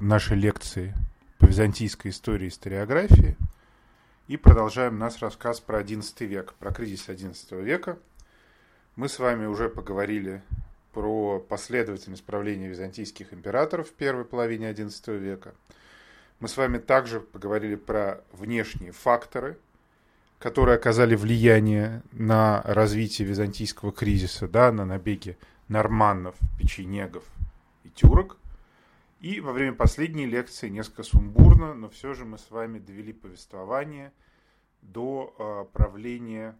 наши лекции по византийской истории и историографии и продолжаем наш рассказ про XI век, про кризис XI века. Мы с вами уже поговорили про последовательность правления византийских императоров в первой половине XI века. Мы с вами также поговорили про внешние факторы – которые оказали влияние на развитие византийского кризиса, да, на набеги норманнов, печенегов и тюрок. И во время последней лекции несколько сумбурно, но все же мы с вами довели повествование до э, правления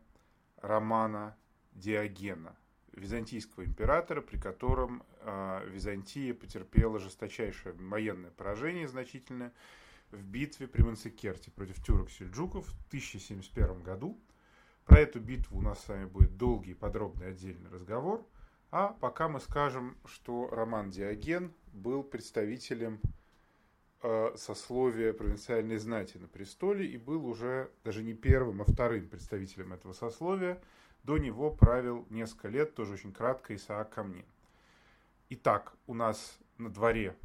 Романа Диогена, византийского императора, при котором э, Византия потерпела жесточайшее военное поражение значительное – в битве при Мансикерте против тюрок-сельджуков в 1071 году. Про эту битву у нас с вами будет долгий, подробный, отдельный разговор. А пока мы скажем, что Роман Диоген был представителем э, сословия провинциальной знати на престоле и был уже даже не первым, а вторым представителем этого сословия. До него правил несколько лет, тоже очень кратко, Исаак Камнин. Итак, у нас на дворе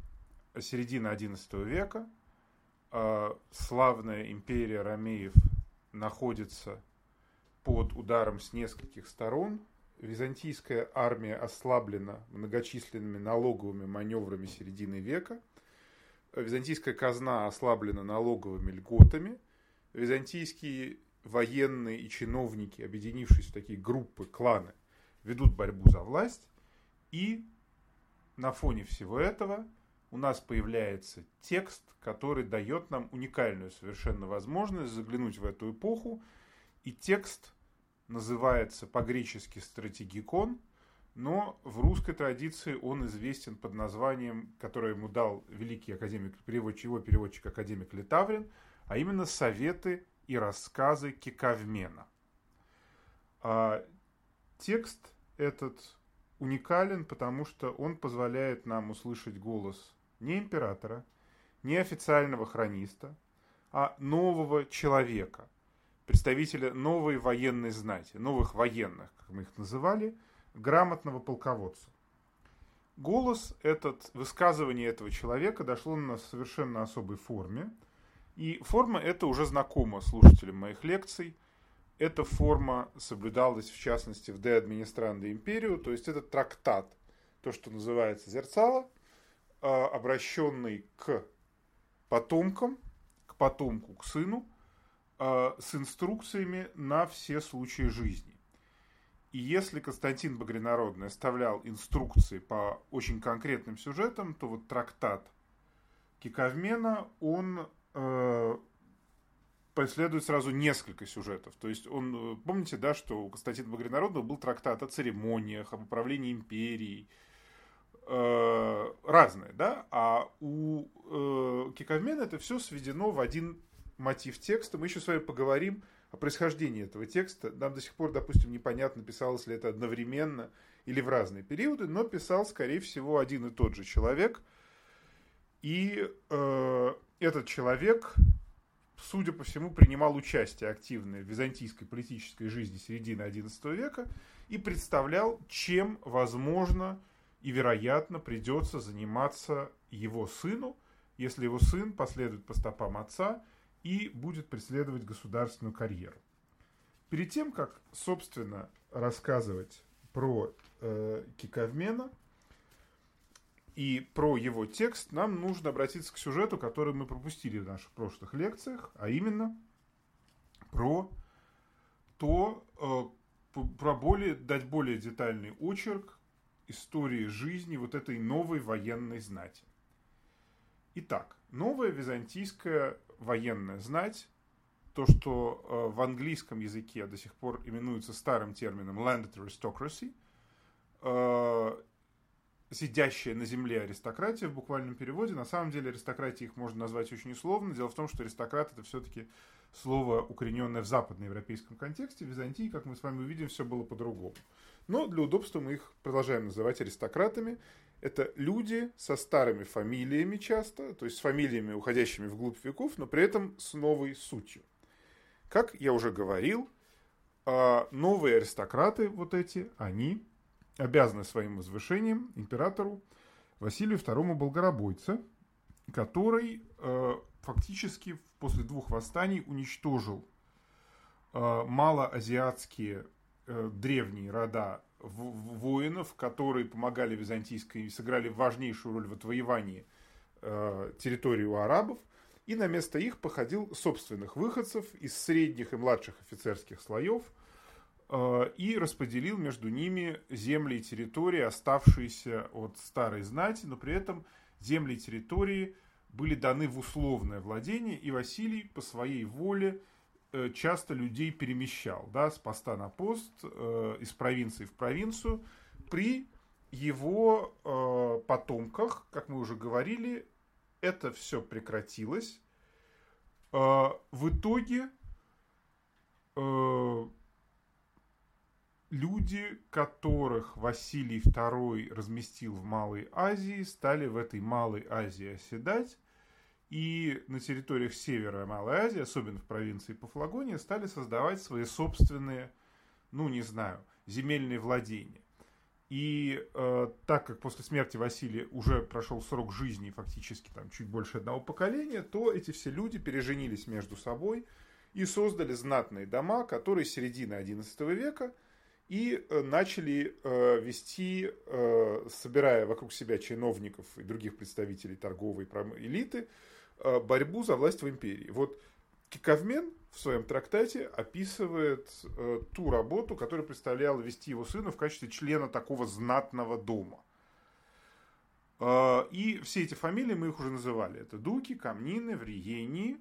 середина XI века – а, славная империя Ромеев находится под ударом с нескольких сторон. Византийская армия ослаблена многочисленными налоговыми маневрами середины века. Византийская казна ослаблена налоговыми льготами. Византийские военные и чиновники, объединившись в такие группы, кланы, ведут борьбу за власть. И на фоне всего этого – у нас появляется текст, который дает нам уникальную совершенно возможность заглянуть в эту эпоху. И текст называется по-гречески «стратегикон», но в русской традиции он известен под названием, которое ему дал великий академик, переводчик, его переводчик академик Литаврин, а именно «Советы и рассказы Кикавмена». А, текст этот уникален, потому что он позволяет нам услышать голос не императора, не официального хрониста, а нового человека, представителя новой военной знати, новых военных, как мы их называли, грамотного полководца. Голос этот, высказывание этого человека дошло на совершенно особой форме. И форма эта уже знакома слушателям моих лекций. Эта форма соблюдалась, в частности, в De Administrande Imperio, то есть это трактат, то, что называется зерцало – а, обращенный к потомкам, к потомку, к сыну, с инструкциями на все случаи жизни. И если Константин Багринародный оставлял инструкции по очень конкретным сюжетам, то вот трактат Киковмена, он э, преследует сразу несколько сюжетов. То есть он, помните, да, что у Константина Багринародного был трактат о церемониях, об управлении империей, э, разное, да, а у э, Киковмена это все сведено в один мотив текста. Мы еще с вами поговорим о происхождении этого текста. Нам до сих пор, допустим, непонятно, писалось ли это одновременно или в разные периоды, но писал, скорее всего, один и тот же человек. И э, этот человек, судя по всему, принимал участие активное в византийской политической жизни середины XI века и представлял, чем возможно и, вероятно, придется заниматься его сыну, если его сын последует по стопам отца и будет преследовать государственную карьеру. Перед тем, как, собственно, рассказывать про э, Киковмена и про его текст, нам нужно обратиться к сюжету, который мы пропустили в наших прошлых лекциях, а именно про то, э, про более, дать более детальный очерк истории жизни вот этой новой военной знати. Итак, новая византийская военная знать, то, что э, в английском языке до сих пор именуется старым термином landed aristocracy, э, сидящая на земле аристократия в буквальном переводе. На самом деле аристократии их можно назвать очень условно. Дело в том, что аристократ это все-таки слово, укорененное в западноевропейском контексте. В Византии, как мы с вами увидим, все было по-другому. Но для удобства мы их продолжаем называть аристократами. Это люди со старыми фамилиями часто, то есть с фамилиями, уходящими вглубь веков, но при этом с новой сутью. Как я уже говорил, а, новые аристократы вот эти, они обязаны своим возвышением императору Василию II Болгоробойца, который э, фактически после двух восстаний уничтожил э, малоазиатские э, древние рода воинов, которые помогали византийской и сыграли важнейшую роль в отвоевании э, территории у арабов, и на место их походил собственных выходцев из средних и младших офицерских слоев – Э, и распределил между ними земли и территории, оставшиеся от старой знати, но при этом земли и территории были даны в условное владение, и Василий по своей воле часто людей перемещал да, с поста на пост, э, из провинции в провинцию. При его потомках, как мы уже говорили, это все прекратилось. В итоге люди, которых Василий II разместил в Малой Азии, стали в этой Малой Азии оседать, и на территориях севера Малой Азии, особенно в провинции Пафлагония, стали создавать свои собственные, ну не знаю, земельные владения. И э, так как после смерти Василия уже прошел срок жизни, фактически там чуть больше одного поколения, то эти все люди переженились между собой и создали знатные дома, которые с середины XI века – и э, начали э, вести, э, собирая вокруг себя чиновников и других представителей торговой элиты, борьбу за власть в империи. Вот Киковмен в своем трактате описывает ту работу, которую представлял вести его сына в качестве члена такого знатного дома. И все эти фамилии мы их уже называли. Это Дуки, Камнины, Вриени,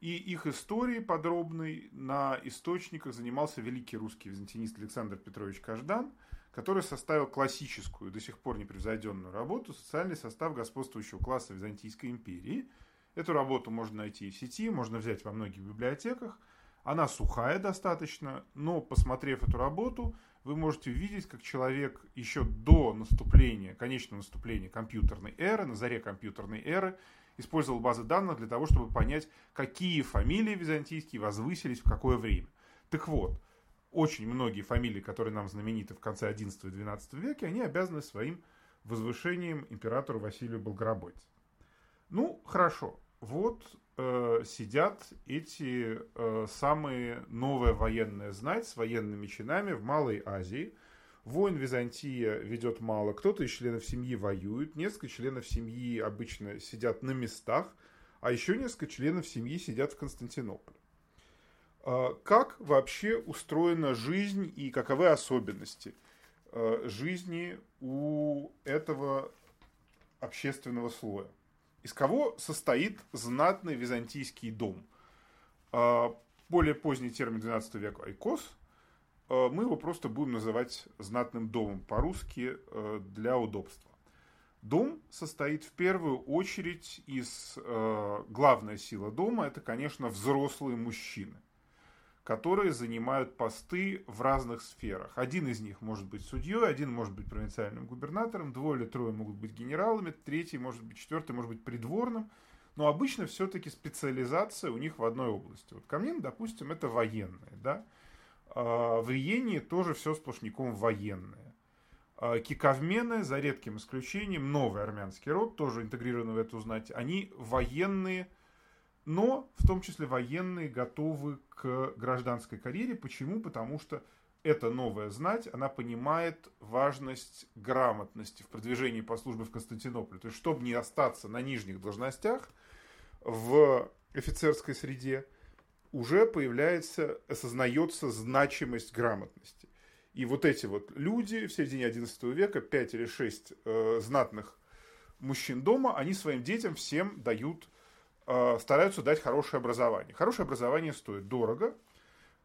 и их истории подробной на источниках занимался великий русский византинист Александр Петрович Каждан, который составил классическую, до сих пор непревзойденную работу «Социальный состав господствующего класса Византийской империи». Эту работу можно найти в сети, можно взять во многих библиотеках. Она сухая достаточно, но посмотрев эту работу, вы можете увидеть, как человек еще до наступления, конечного наступления компьютерной эры, на заре компьютерной эры, использовал базы данных для того, чтобы понять, какие фамилии византийские возвысились в какое время. Так вот, очень многие фамилии, которые нам знамениты в конце XI и XII веке, они обязаны своим возвышением императору Василию Болгоробойцу. Ну, хорошо. Вот э, сидят эти э, самые новая военная знать с военными чинами в Малой Азии – Войн Византия ведет мало. Кто-то из членов семьи воюет. Несколько членов семьи обычно сидят на местах. А еще несколько членов семьи сидят в Константинополе. А, как вообще устроена жизнь и каковы особенности а, жизни у этого общественного слоя? Из кого состоит знатный византийский дом? А, более поздний термин 12 века – айкос – Э, мы его просто будем называть знатным домом по-русски э, для удобства. Дом состоит в первую очередь из... Главная сила дома – это, конечно, взрослые мужчины, которые занимают посты в разных сферах. Один из них может быть судьей, один может быть провинциальным губернатором, двое или трое могут быть генералами, третий может быть, четвертый может быть придворным. Но обычно все-таки специализация у них в одной области. Вот Камнин, допустим, это военные, да, а, в Иении тоже все сплошняком военное. А, киковмены, за редким исключением, новый армянский род, тоже интегрированный в эту знать, они военные, но в том числе военные готовы к гражданской карьере. Почему? Потому что эта новая знать, она понимает важность грамотности в продвижении по службе в Константинополе. То есть, чтобы не остаться на нижних должностях в офицерской среде, уже появляется, осознается значимость грамотности. И вот эти вот люди в середине XI века, 5 или 6 э, знатных мужчин дома, они своим детям всем дают, стараются дать хорошее образование. Хорошее образование стоит дорого,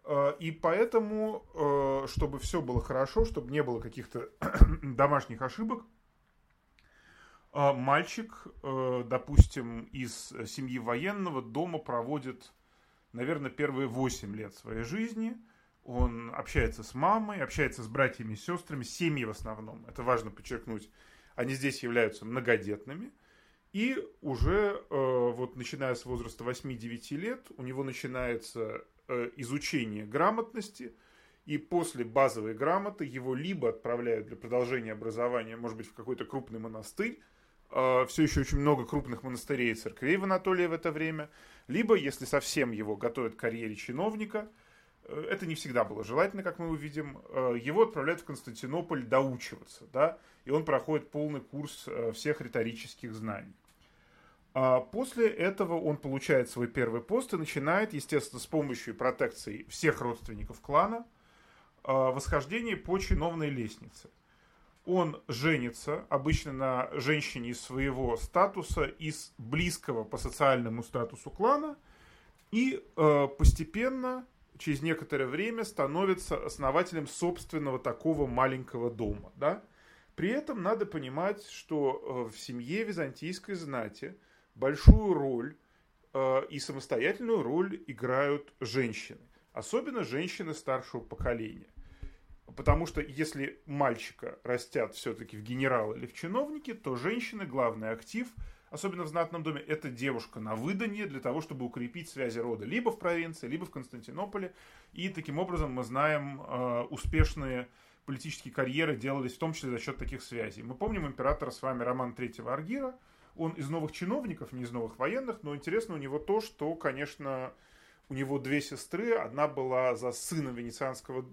э, и поэтому, э, чтобы все было хорошо, чтобы не было каких-то домашних ошибок, мальчик, э, допустим, из семьи военного дома проводит, наверное, первые 8 лет своей жизни. Он общается с мамой, общается с братьями и сестрами, семьи в основном. Это важно подчеркнуть. Они здесь являются многодетными. И уже э, вот начиная с возраста 8-9 лет у него начинается э, изучение грамотности – и после базовой грамоты его либо отправляют для продолжения образования, может быть, в какой-то крупный монастырь, а, все еще очень много крупных монастырей и церквей в Анатолии в это время, либо, если совсем его готовят к карьере чиновника, э, это не всегда было желательно, как мы увидим, э, его отправляют в Константинополь доучиваться, да, и он проходит полный курс э, всех риторических знаний. А после этого он получает свой первый пост и начинает, естественно, с помощью протекции всех родственников клана – Э, восхождении по чиновной лестнице. Он женится обычно на женщине из своего статуса, из близкого по социальному статусу клана, и э, постепенно, через некоторое время, становится основателем собственного такого маленького дома. Да? При этом надо понимать, что э, в семье византийской знати большую роль э, и самостоятельную роль играют женщины. Особенно женщины старшего поколения. Потому что если мальчика растят все-таки в генерал или в чиновники, то женщины главный актив, особенно в знатном доме, это девушка на выданье для того, чтобы укрепить связи рода либо в провинции, либо в Константинополе. И таким образом мы знаем э, успешные политические карьеры делались в том числе за счет таких связей. Мы помним императора с вами Роман III Аргира. Он из новых чиновников, не из новых военных, но интересно у него то, что, конечно, у него две сестры. Одна была за сыном венецианского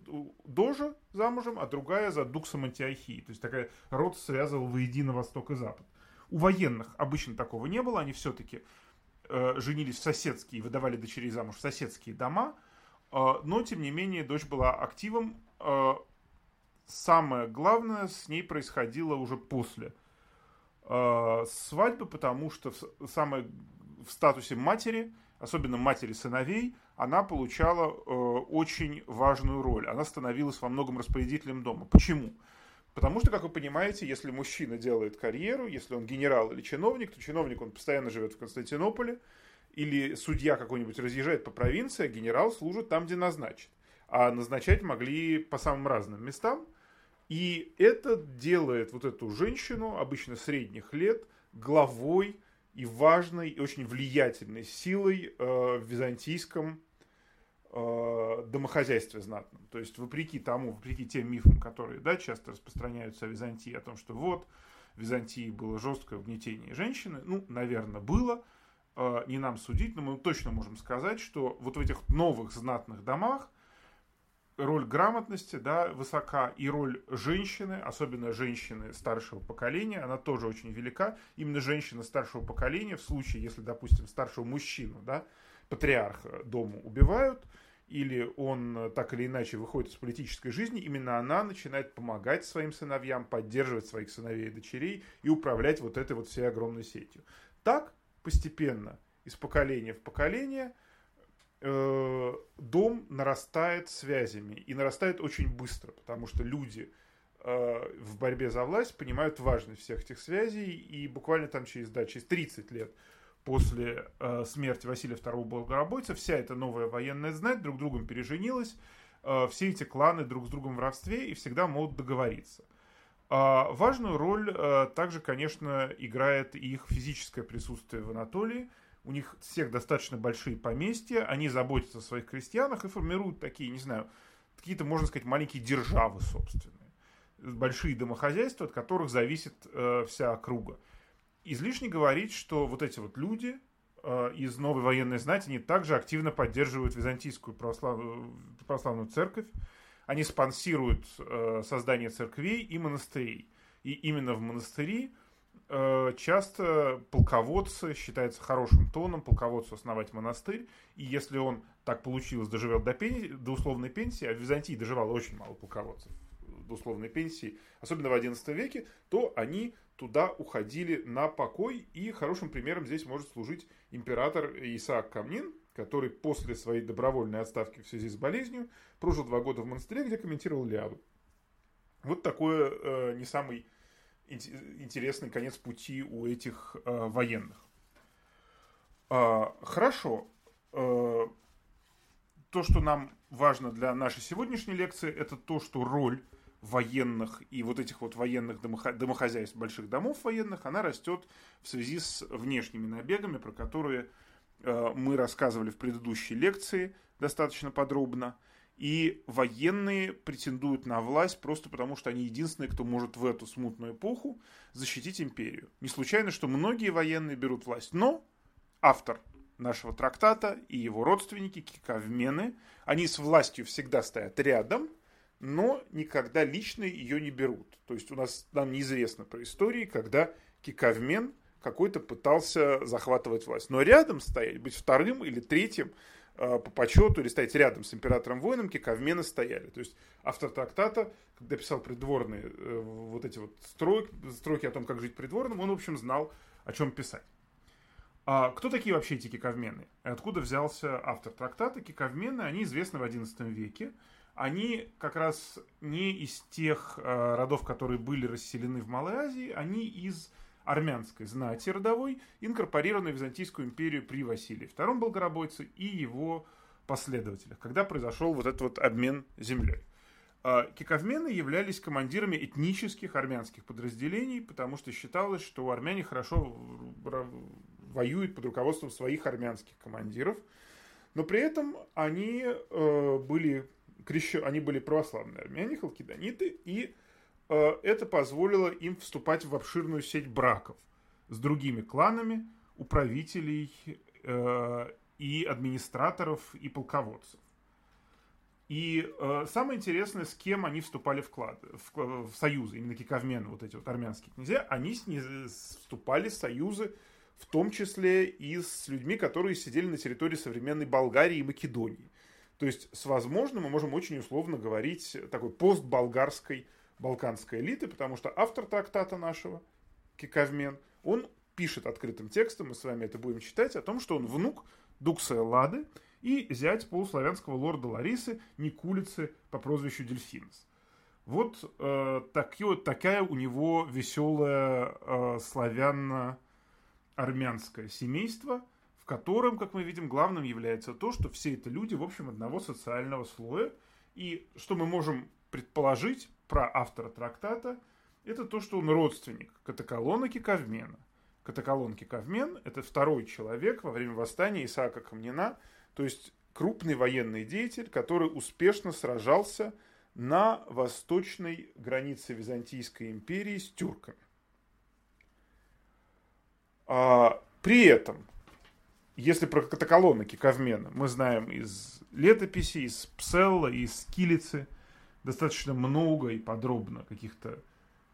дожа замужем, а другая за дуксом Антиохии. То есть такая род связывал воедино Восток и Запад. У военных обычно такого не было. Они все-таки э, женились в соседские, выдавали дочерей замуж в соседские дома. Э, но, тем не менее, дочь была активом. Э, самое главное с ней происходило уже после э, свадьбы, потому что в, самое, в статусе матери – особенно матери сыновей, она получала э, очень важную роль. Она становилась во многом распорядителем дома. Почему? Потому что, как вы понимаете, если мужчина делает карьеру, если он генерал или чиновник, то чиновник, он постоянно живет в Константинополе, или судья какой-нибудь разъезжает по провинции, а генерал служит там, где назначен. А назначать могли по самым разным местам. И это делает вот эту женщину, обычно средних лет, главой и важной, и очень влиятельной силой э, в византийском э, домохозяйстве знатном. То есть, вопреки тому, вопреки тем мифам, которые да, часто распространяются о Византии, о том, что вот, в Византии было жесткое угнетение женщины, ну, наверное, было, э, не нам судить, но мы точно можем сказать, что вот в этих новых знатных домах роль грамотности да, высока, и роль женщины, особенно женщины старшего поколения, она тоже очень велика. Именно женщина старшего поколения, в случае, если, допустим, старшего мужчину, да, патриарха дома убивают, или он так или иначе выходит из политической жизни, именно она начинает помогать своим сыновьям, поддерживать своих сыновей и дочерей и управлять вот этой вот всей огромной сетью. Так постепенно, из поколения в поколение – э, дом нарастает связями и нарастает очень быстро, потому что люди э, в борьбе за власть понимают важность всех этих связей и буквально там через, да, через 30 лет после э, смерти Василия II Благоробойца вся эта новая военная знать друг другом переженилась, э, все эти кланы друг с другом в родстве и всегда могут договориться. А важную роль э, также, конечно, играет их физическое присутствие в Анатолии – у них всех достаточно большие поместья, они заботятся о своих крестьянах и формируют такие, не знаю, какие-то, можно сказать, маленькие державы собственные. Большие домохозяйства, от которых зависит э, вся округа. Излишне говорить, что вот эти вот люди э, из новой военной знати, они также активно поддерживают византийскую православную, православную церковь. Они спонсируют э, создание церквей и монастырей. И именно в монастыри Э, часто полководцы считается хорошим тоном полководцу основать монастырь, и если он так получилось доживет до, пенсии, до условной пенсии, а в Византии доживало очень мало полководцев до условной пенсии, особенно в XI веке, то они туда уходили на покой, и хорошим примером здесь может служить император Исаак Камнин, который после своей добровольной отставки в связи с болезнью прожил два года в монастыре, где комментировал Лиаду. Вот такое э, не самый интересный конец пути у этих э, военных. Э, хорошо. Э, то, что нам важно для нашей сегодняшней лекции, это то, что роль военных и вот этих вот военных домохозяйств, больших домов военных, она растет в связи с внешними набегами, про которые э, мы рассказывали в предыдущей лекции достаточно подробно. И военные претендуют на власть просто потому, что они единственные, кто может в эту смутную эпоху защитить империю. Не случайно, что многие военные берут власть. Но автор нашего трактата и его родственники, кикавмены, они с властью всегда стоят рядом, но никогда лично ее не берут. То есть у нас нам неизвестно про истории, когда кикавмен какой-то пытался захватывать власть. Но рядом стоять, быть вторым или третьим – Э, по почету или стоять рядом с императором-воином, кикавмены стояли. То есть автор трактата, когда писал придворные э, вот эти вот строки, строки о том, как жить придворным, он, в общем, знал, о чем писать. А кто такие вообще эти киковмены? И откуда взялся автор трактата? Киковмены, они известны в XI веке. Они как раз не из тех э, родов, которые были расселены в Малой Азии, они из армянской знати родовой, инкорпорированной в Византийскую империю при Василии II Болгоробойце и его последователях, когда произошел вот этот вот обмен землей. А, киковмены являлись командирами этнических армянских подразделений, потому что считалось, что армяне хорошо воюют под руководством своих армянских командиров, но при этом они э, были крещен, они были православные армяне, халкидониты, и Э, это позволило им вступать в обширную сеть браков с другими кланами, управителей э, и администраторов и полководцев. И э, самое интересное, с кем они вступали в, клад, в, в союзы, именно киковмены, вот эти вот армянские князья, они с, не, вступали в союзы, в том числе и с людьми, которые сидели на территории современной Болгарии и Македонии. То есть с возможным мы можем очень условно говорить такой постболгарской балканской элиты, потому что автор трактата нашего, Киковмен, он пишет открытым текстом, мы с вами это будем читать, о том, что он внук Дукса Лады и зять полуславянского лорда Ларисы Никулицы по прозвищу Дельфинос. Вот э, так, такая у него веселая э, славянно-армянское семейство, котором, как мы видим, главным является то, что все это люди, в общем, одного социального слоя. И что мы можем предположить про автора трактата, это то, что он родственник Катаколона Киковмена. Катаколон Киковмен – это второй человек во время восстания Исаака Камнина, то есть крупный военный деятель, который успешно сражался на восточной границе Византийской империи с тюрками. А, при этом, если про Катаколона Киковмена мы знаем из летописи, из Пселла, из Килицы – достаточно много и подробно каких-то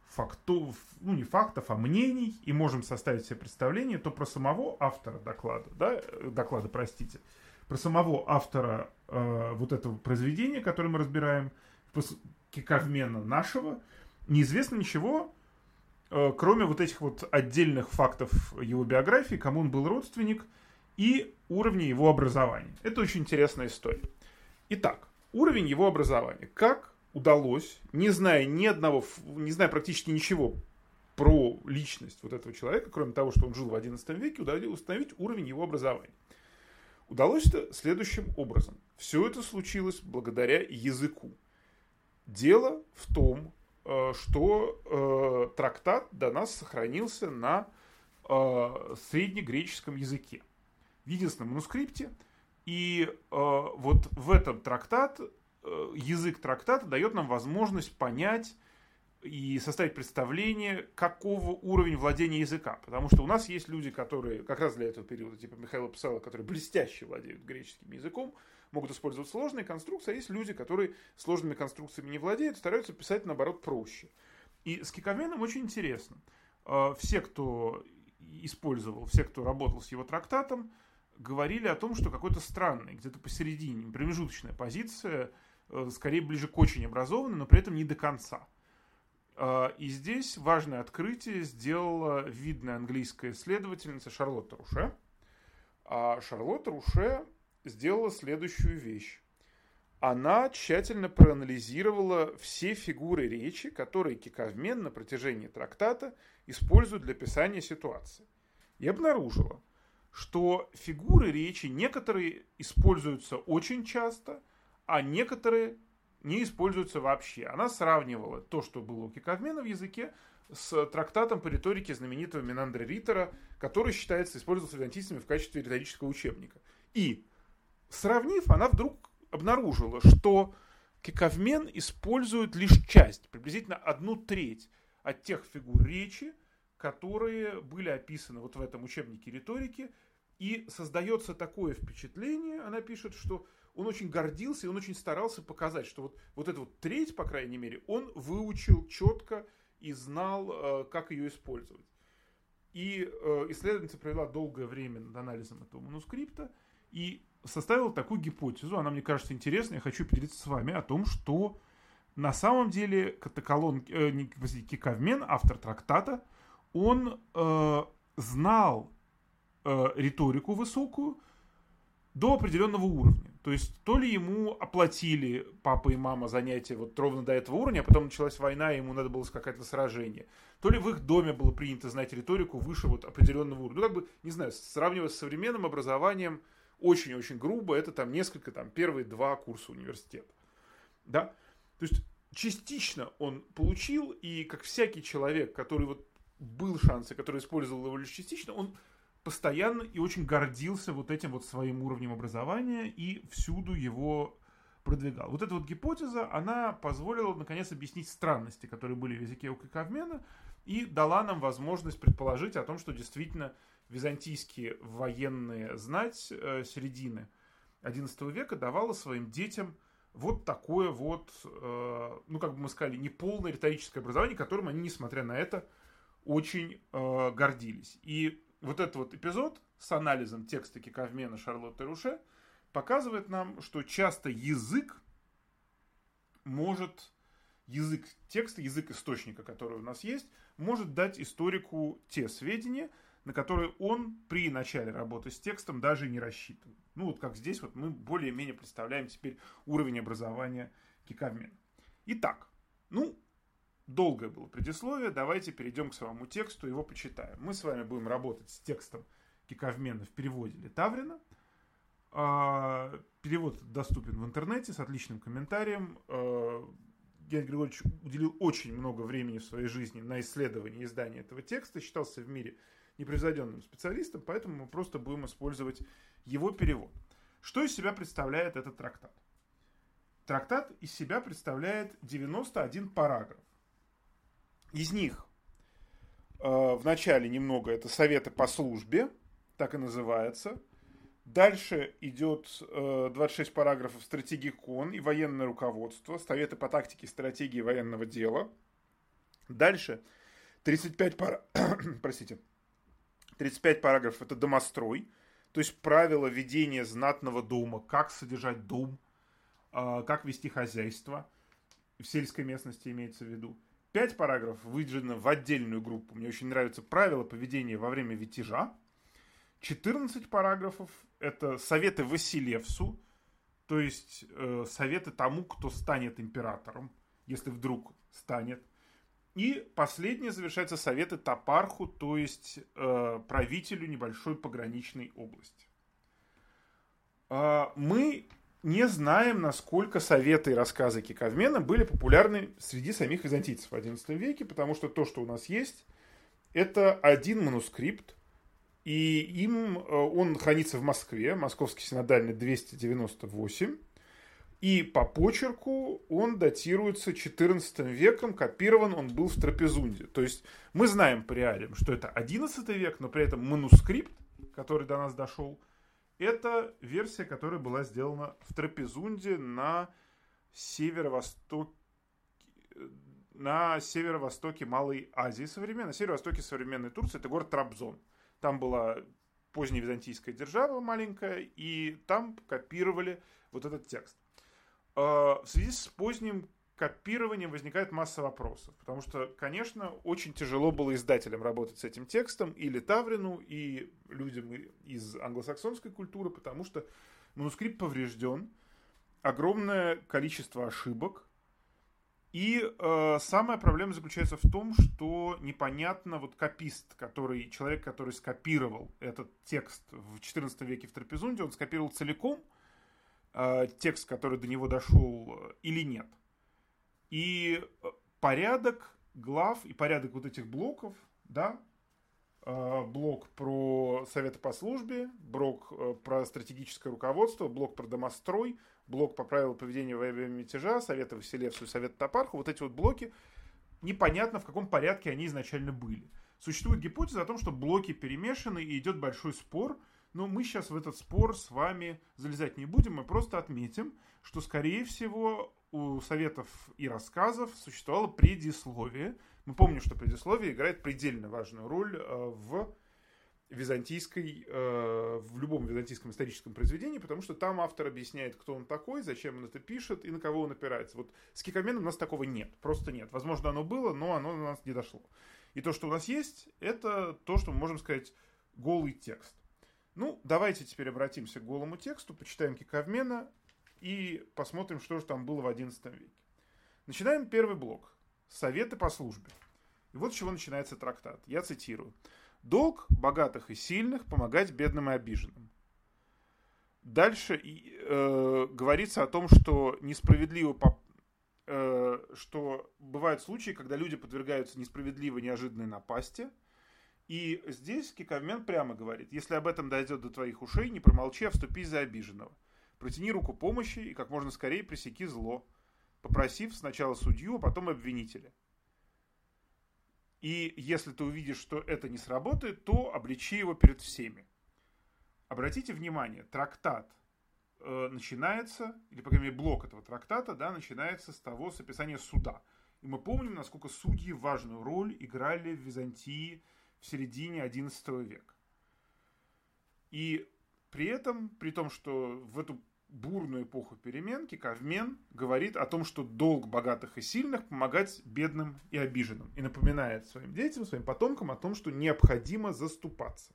фактов, ну не фактов, а мнений, и можем составить себе представление, то про самого автора доклада, да, доклада, простите, про самого автора э, вот этого произведения, которое мы разбираем, Киковмена нашего, неизвестно ничего, э, кроме вот этих вот отдельных фактов его биографии, кому он был родственник и уровня его образования. Это очень интересная история. Итак, уровень его образования. Как удалось, не зная ни одного, не зная практически ничего про личность вот этого человека, кроме того, что он жил в XI веке, удалось установить уровень его образования. Удалось это следующим образом. Все это случилось благодаря языку. Дело в том, э, что э, трактат до нас сохранился на э, среднегреческом языке, в единственном манускрипте. И вот в этом трактат Э, язык трактата дает нам возможность понять и составить представление, какого уровня владения языка. Потому что у нас есть люди, которые как раз для этого периода, типа Михаила Псала, которые блестяще владеют греческим языком, могут использовать сложные конструкции, а есть люди, которые сложными конструкциями не владеют, стараются писать, наоборот, проще. И с Киковеном очень интересно. Э, все, кто использовал, все, кто работал с его трактатом, говорили о том, что какой-то странный, где-то посередине, промежуточная позиция – Э, скорее ближе к очень образованным, но при этом не до конца. А, и здесь важное открытие сделала видная английская исследовательница Шарлотта Руше. А Шарлотта Руше сделала следующую вещь. она тщательно проанализировала все фигуры речи, которые Киковмен на протяжении трактата использует для описания ситуации. И обнаружила, что фигуры речи некоторые используются очень часто, а некоторые не используются вообще. Она сравнивала то, что было у Киковмена в языке, с трактатом по риторике знаменитого Минандра Риттера, который считается использовался византийцами в качестве риторического учебника. И, сравнив, она вдруг обнаружила, что Киковмен использует лишь часть, приблизительно одну треть от тех фигур речи, которые были описаны вот в этом учебнике риторики, и создается такое впечатление, она пишет, что он очень гордился и он очень старался показать, что вот, вот эту вот треть, по крайней мере, он выучил четко и знал, э, как ее использовать. И э, исследовательница провела долгое время над анализом этого манускрипта и составила такую гипотезу, она мне кажется интересной, я хочу поделиться с вами о том, что на самом деле Катаколон, э, не, Кикавмен, автор трактата, он э, знал э, риторику высокую до определенного уровня. То есть то ли ему оплатили папа и мама занятия вот ровно до этого уровня, а потом началась война, и ему надо было какое-то сражение. То ли в их доме было принято знать риторику выше вот определенного уровня. Ну, как бы, не знаю, сравнивая с современным образованием, очень-очень грубо, это там несколько, там, первые два курса университета. Да? То есть частично он получил, и как всякий человек, который вот был шанс, и который использовал его лишь частично, он постоянно и очень гордился вот этим вот своим уровнем образования и всюду его продвигал. Вот эта вот гипотеза, она позволила, наконец, объяснить странности, которые были в языке Кавмена, и дала нам возможность предположить о том, что действительно византийские военные знать э, середины XI века давала своим детям вот такое вот, э, ну, как бы мы сказали, неполное риторическое образование, которым они, несмотря на это, очень э, гордились. И вот этот вот эпизод с анализом текста Киковмена Шарлотты Руше показывает нам, что часто язык может, язык текста, язык источника, который у нас есть, может дать историку те сведения, на которые он при начале работы с текстом даже не рассчитывал. Ну вот как здесь вот мы более-менее представляем теперь уровень образования Киковмена. Итак, ну, долгое было предисловие, давайте перейдем к самому тексту, его почитаем. Мы с вами будем работать с текстом Киковмена в переводе Литаврина. А, перевод доступен в интернете с отличным комментарием. А, Геннадий Григорьевич уделил очень много времени в своей жизни на исследование и издание этого текста, считался в мире непревзойденным специалистом, поэтому мы просто будем использовать его перевод. Что из себя представляет этот трактат? Трактат из себя представляет 91 параграф. Из них э, в начале немного это советы по службе, так и называется. Дальше идет э, 26 параграфов стратегии КОН и военное руководство, советы по тактике стратегии военного дела. Дальше 35, пара... Простите. 35 параграфов это домострой, то есть правила ведения знатного дома, как содержать дом, э, как вести хозяйство, в сельской местности имеется в виду. Пять параграфов выделено в отдельную группу. Мне очень нравится правила поведения во время витяжа. 14 параграфов – это советы Василевсу, то есть э, советы тому, кто станет императором, если вдруг станет. И последнее завершается советы Топарху, то есть э, правителю небольшой пограничной области. Э, мы не знаем, насколько советы и рассказы Киковмена были популярны среди самих византийцев в XI веке, потому что то, что у нас есть, это один манускрипт, и им э, он хранится в Москве, Московский синодальный 298, и по почерку он датируется XIV веком, копирован он был в Трапезунде. То есть мы знаем по реалиям, что это XI век, но при этом манускрипт, который до нас дошел – это версия, которая была сделана в Трапезунде на северо-востоке на северо-востоке Малой Азии современной, на северо-востоке современной Турции, это город Трабзон. Там была поздняя византийская держава маленькая, и там копировали вот этот текст. А, в связи с поздним копированием возникает масса вопросов. Потому что, конечно, очень тяжело было издателям работать с этим текстом, и Литаврину, и людям из англосаксонской культуры, потому что манускрипт поврежден, огромное количество ошибок. И э, самая проблема заключается в том, что непонятно вот копист, который, человек, который скопировал этот текст в XIV веке в Трапезунде, он скопировал целиком э, текст, который до него дошел, э, или нет. И э, порядок глав и порядок вот этих блоков, да, Э, блок про советы по службе, блок э, про стратегическое руководство, блок про домострой, блок по правилам поведения во время мятежа, советы Василевсу и совет Топарху. Вот эти вот блоки, непонятно в каком порядке они изначально были. Существует гипотеза о том, что блоки перемешаны и идет большой спор, но мы сейчас в этот спор с вами залезать не будем, мы просто отметим, что, скорее всего, у советов и рассказов существовало предисловие. Мы помним, что предисловие играет предельно важную роль э, в византийской, э, в любом византийском историческом произведении, потому что там автор объясняет, кто он такой, зачем он это пишет и на кого он опирается. Вот с Кикаменом у нас такого нет, просто нет. Возможно, оно было, но оно на нас не дошло. И то, что у нас есть, это то, что мы можем сказать голый текст. Ну, давайте теперь обратимся к голому тексту, почитаем Кикавмена и посмотрим, что же там было в XI веке. Начинаем первый блок. Советы по службе. И вот с чего начинается трактат. Я цитирую. «Долг богатых и сильных помогать бедным и обиженным». Дальше э, говорится о том, что несправедливо по, э, что бывают случаи, когда люди подвергаются несправедливой неожиданной напасти. И здесь Кикавмен прямо говорит, если об этом дойдет до твоих ушей, не промолчи, а вступи за обиженного. Протяни руку помощи и как можно скорее пресеки зло, попросив сначала судью, а потом обвинителя. И если ты увидишь, что это не сработает, то обличи его перед всеми. Обратите внимание, трактат э, начинается, или, по крайней мере, блок этого трактата, да, начинается с того, с описания суда. И мы помним, насколько судьи важную роль играли в Византии в середине XI века. И при этом, при том, что в эту бурную эпоху переменки Кавмен говорит о том, что долг богатых и сильных помогать бедным и обиженным. И напоминает своим детям, своим потомкам о том, что необходимо заступаться.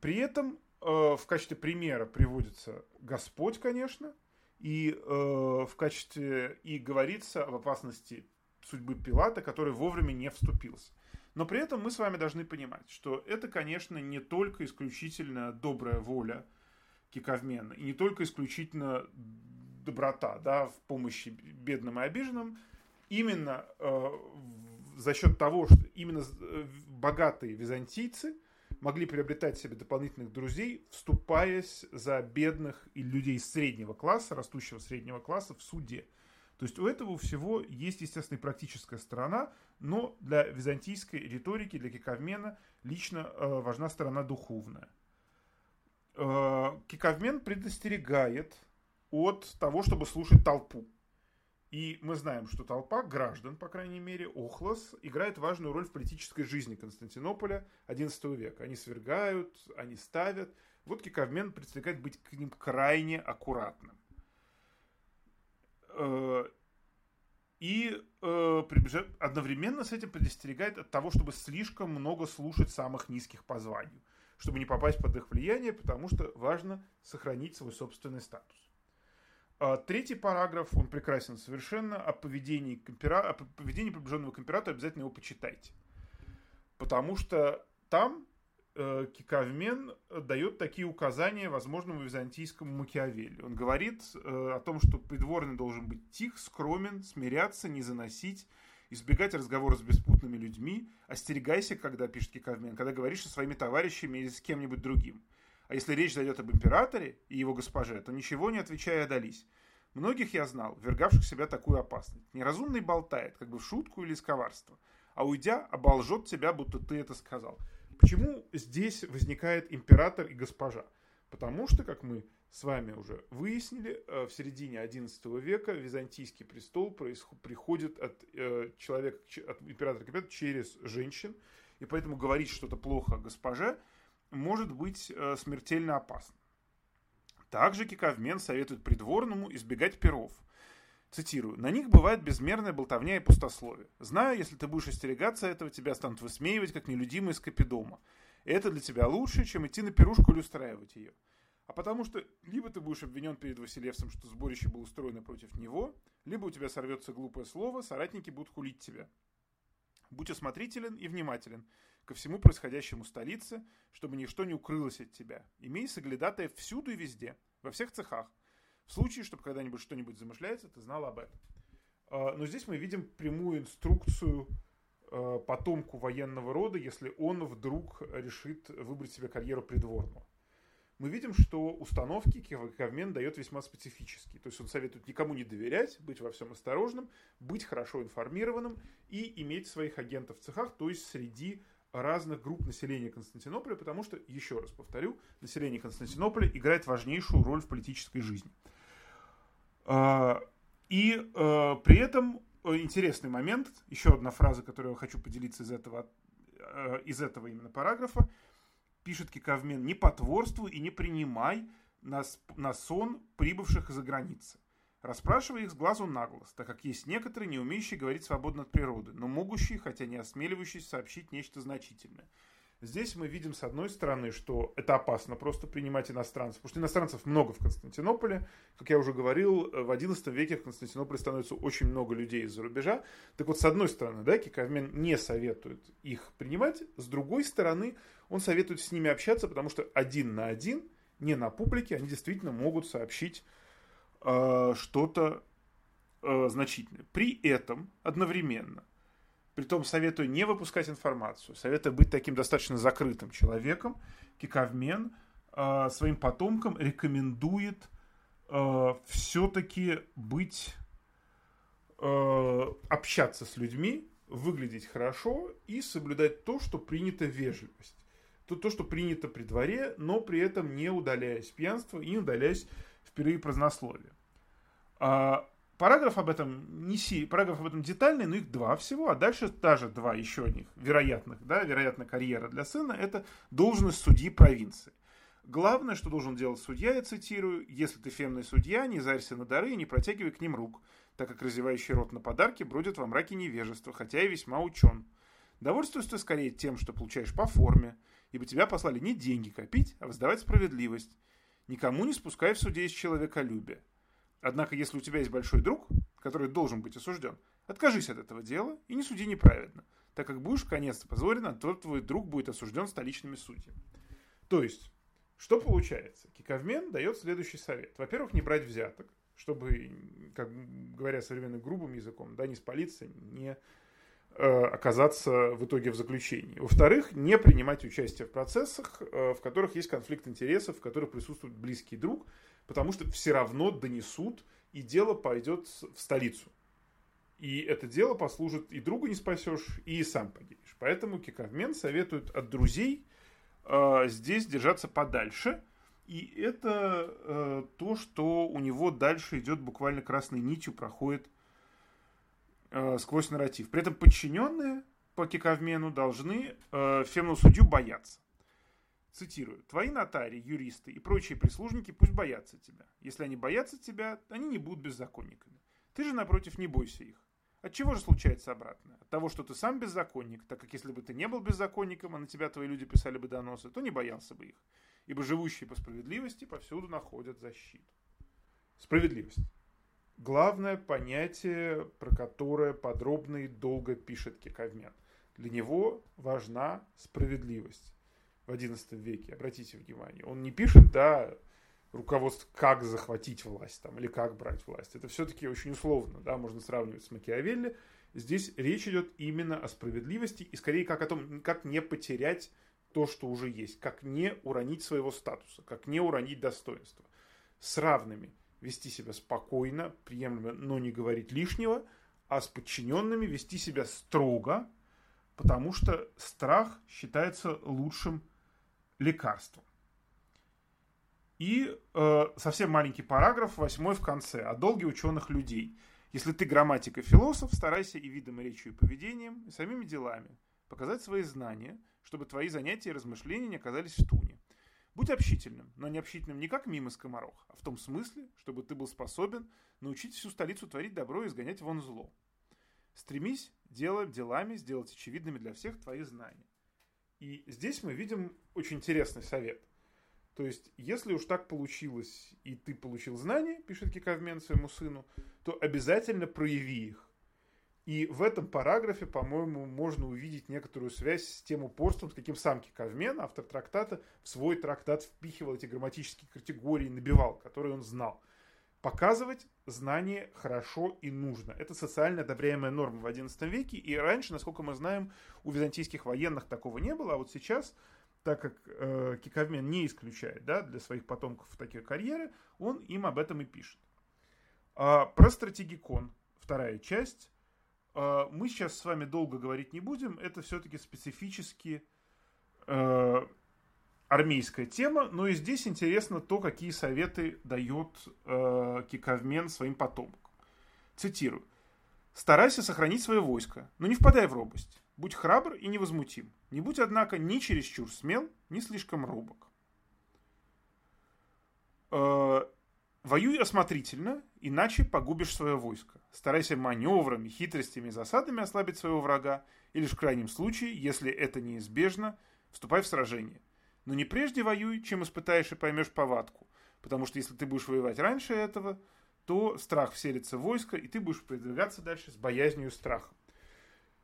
При этом э, в качестве примера приводится Господь, конечно, и э, в качестве и говорится об опасности судьбы Пилата, который вовремя не вступился. Но при этом мы с вами должны понимать, что это, конечно, не только исключительно добрая воля Киковмена. И не только исключительно доброта да, в помощи бедным и обиженным. Именно э, за счет того, что именно э, богатые византийцы могли приобретать себе дополнительных друзей, вступаясь за бедных и людей среднего класса, растущего среднего класса в суде. То есть у этого всего есть, естественно, и практическая сторона, но для византийской риторики, для Киковмена лично э, важна сторона духовная. Э, Киковмен предостерегает от того, чтобы слушать толпу. И мы знаем, что толпа граждан, по крайней мере, Охлос, играет важную роль в политической жизни Константинополя XI века. Они свергают, они ставят. Вот Киковмен предостерегает быть к ним крайне аккуратным. Э, и э, одновременно с этим предостерегает от того, чтобы слишком много слушать самых низких по званию чтобы не попасть под их влияние, потому что важно сохранить свой собственный статус. А третий параграф, он прекрасен совершенно, о поведении, компера... о поведении приближенного к императору обязательно его почитайте. Потому что там э, Кикавмен дает такие указания возможному византийскому Макиавелли. Он говорит э, о том, что придворный должен быть тих, скромен, смиряться, не заносить, избегать разговора с беспутными людьми, остерегайся, когда пишет Кикавмен, когда говоришь со своими товарищами или с кем-нибудь другим. А если речь зайдет об императоре и его госпоже, то ничего не отвечая дались. Многих я знал, вергавших себя такую опасность. Неразумный болтает, как бы в шутку или из коварства, а уйдя, оболжет тебя, будто ты это сказал. Почему здесь возникает император и госпожа? Потому что, как мы с вами уже выяснили, э, в середине XI века византийский престол приходит от э, человека, от императора к через женщин, и поэтому говорить что-то плохо госпоже может быть э, смертельно опасно. Также Кикавмен советует придворному избегать перов. Цитирую. «На них бывает безмерная болтовня и пустословие. Знаю, если ты будешь остерегаться этого, тебя станут высмеивать, как нелюдимый из Капидома. Это для тебя лучше, чем идти на пирушку или устраивать ее. А потому что либо ты будешь обвинен перед Василевсом, что сборище было устроено против него, либо у тебя сорвется глупое слово, соратники будут хулить тебя. Будь осмотрителен и внимателен ко всему происходящему столице, чтобы ничто не укрылось от тебя. Имей соглядатая всюду и везде, во всех цехах. В случае, чтобы когда-нибудь что-нибудь замышляется, ты знал об этом. А, но здесь мы видим прямую инструкцию а, потомку военного рода, если он вдруг решит выбрать себе карьеру придворного. Мы видим, что установки Кавмен дает весьма специфические. То есть он советует никому не доверять, быть во всем осторожным, быть хорошо информированным и иметь своих агентов в цехах, то есть среди разных групп населения Константинополя, потому что, еще раз повторю, население Константинополя играет важнейшую роль в политической жизни. А, и э, при этом э, интересный момент, еще одна фраза, которую я хочу поделиться из этого, э, из этого именно параграфа, пишет Кикавмен, не потворствуй и не принимай на, на сон прибывших из-за границы. Расспрашивай их с глазу на глаз, так как есть некоторые, не умеющие говорить свободно от природы, но могущие, хотя не осмеливающиеся сообщить нечто значительное. Здесь мы видим, с одной стороны, что это опасно просто принимать иностранцев, потому что иностранцев много в Константинополе. Как я уже говорил, в XI веке в Константинополе становится очень много людей из-за рубежа. Так вот, с одной стороны, да, Кикавмен не советует их принимать, с другой стороны, он советует с ними общаться, потому что один на один, не на публике, они действительно могут сообщить э, что-то э, значительное. При этом одновременно Притом советую не выпускать информацию, советую быть таким достаточно закрытым человеком. Кикавмен э, своим потомкам рекомендует э, все-таки быть, э, общаться с людьми, выглядеть хорошо и соблюдать то, что принято вежливость. То, то, что принято при дворе, но при этом не удаляясь пьянства и не удаляясь в период празднословия. А Параграф об этом не си, параграф об этом детальный, но их два всего, а дальше даже два еще них вероятных, да, вероятно, карьера для сына, это должность судьи провинции. Главное, что должен делать судья, я цитирую, если ты фемный судья, не зарься на дары и не протягивай к ним рук, так как разевающий рот на подарки бродит во мраке невежества, хотя и весьма учен. Довольствуйся ты скорее тем, что получаешь по форме, ибо тебя послали не деньги копить, а воздавать справедливость. Никому не спускай в суде из человеколюбия. Однако, если у тебя есть большой друг, который должен быть осужден, откажись от этого дела и не суди неправедно, так как будешь конец позорен, а то твой друг будет осужден столичными судьями. То есть, что получается? Киковмен дает следующий совет. Во-первых, не брать взяток, чтобы, как говоря современным грубым языком, да, не спалиться, не э, оказаться в итоге в заключении. Во-вторых, не принимать участие в процессах, э, в которых есть конфликт интересов, в которых присутствует близкий друг, потому что все равно донесут, и дело пойдет в столицу. И это дело послужит и другу не спасешь, и сам погибнешь. Поэтому Кикавмен советует от друзей э, здесь держаться подальше. И это э, то, что у него дальше идет буквально красной нитью, проходит э, сквозь нарратив. При этом подчиненные по Кикавмену должны э, фемну судью бояться. Цитирую. «Твои нотари, юристы и прочие прислужники пусть боятся тебя. Если они боятся тебя, они не будут беззаконниками. Ты же, напротив, не бойся их. От чего же случается обратное? От того, что ты сам беззаконник, так как если бы ты не был беззаконником, а на тебя твои люди писали бы доносы, то не боялся бы их. Ибо живущие по справедливости повсюду находят защиту. Справедливость. Главное понятие, про которое подробно и долго пишет Кекавмен. Для него важна справедливость в XI веке, обратите внимание. Он не пишет, да, руководство, как захватить власть там, или как брать власть. Это все-таки очень условно, да, можно сравнивать с Макиавелли. Здесь речь идет именно о справедливости и скорее как о том, как не потерять то, что уже есть, как не уронить своего статуса, как не уронить достоинство. С равными вести себя спокойно, приемлемо, но не говорить лишнего, а с подчиненными вести себя строго, потому что страх считается лучшим лекарством. И э, совсем маленький параграф, восьмой в конце, о долге ученых людей. Если ты грамматик и философ, старайся и видом, и речью, и поведением, и самими делами показать свои знания, чтобы твои занятия и размышления не оказались в туне. Будь общительным, но не общительным не как мимо скоморох, а в том смысле, чтобы ты был способен научить всю столицу творить добро и изгонять вон зло. Стремись делать делами сделать очевидными для всех твои знания. И здесь мы видим очень интересный совет. То есть, если уж так получилось, и ты получил знания, пишет Киковмен своему сыну, то обязательно прояви их. И в этом параграфе, по-моему, можно увидеть некоторую связь с тем упорством, с каким сам Киковмен, автор трактата, в свой трактат впихивал эти грамматические категории, набивал, которые он знал. Показывать знание хорошо и нужно. Это социально одобряемая норма в XI веке, и раньше, насколько мы знаем, у византийских военных такого не было, а вот сейчас, так как э, Киковмен не исключает да, для своих потомков такие карьеры, он им об этом и пишет. А, про стратегикон, вторая часть. А, мы сейчас с вами долго говорить не будем, это все-таки специфически э, армейская тема, но и здесь интересно то, какие советы дает э, Киковмен своим потомкам. Цитирую. «Старайся сохранить свое войско, но не впадай в робость. Будь храбр и невозмутим. Не будь, однако, ни чересчур смел, ни слишком робок. Э, воюй осмотрительно, иначе погубишь свое войско. Старайся маневрами, хитростями и засадами ослабить своего врага, и лишь в крайнем случае, если это неизбежно, вступай в сражение. Но не прежде воюй, чем испытаешь и поймешь повадку. Потому что если ты будешь воевать раньше этого, то страх вселится в войско, и ты будешь продвигаться дальше с боязнью и страхом.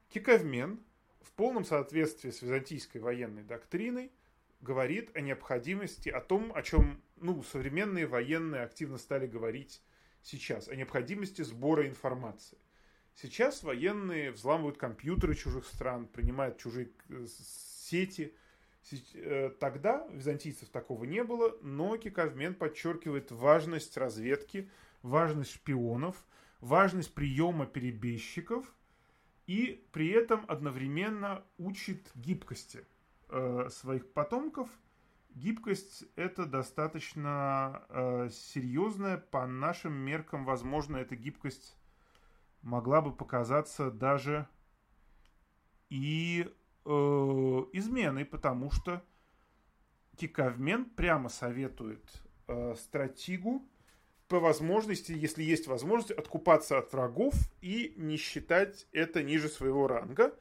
Киковмен в полном соответствии с византийской военной доктриной говорит о необходимости, о том, о чем ну, современные военные активно стали говорить сейчас, о необходимости сбора информации. Сейчас военные взламывают компьютеры чужих стран, принимают чужие э, сети – Э, тогда византийцев такого не было, но Киковмен подчеркивает важность разведки, важность шпионов, важность приема перебежчиков и при этом одновременно учит гибкости э, своих потомков. Гибкость это достаточно э, серьезная, по нашим меркам, возможно, эта гибкость могла бы показаться даже и э, изменой, потому что Киковмен прямо советует э, стратегу по возможности, если есть возможность, откупаться от врагов и не считать это ниже своего ранга,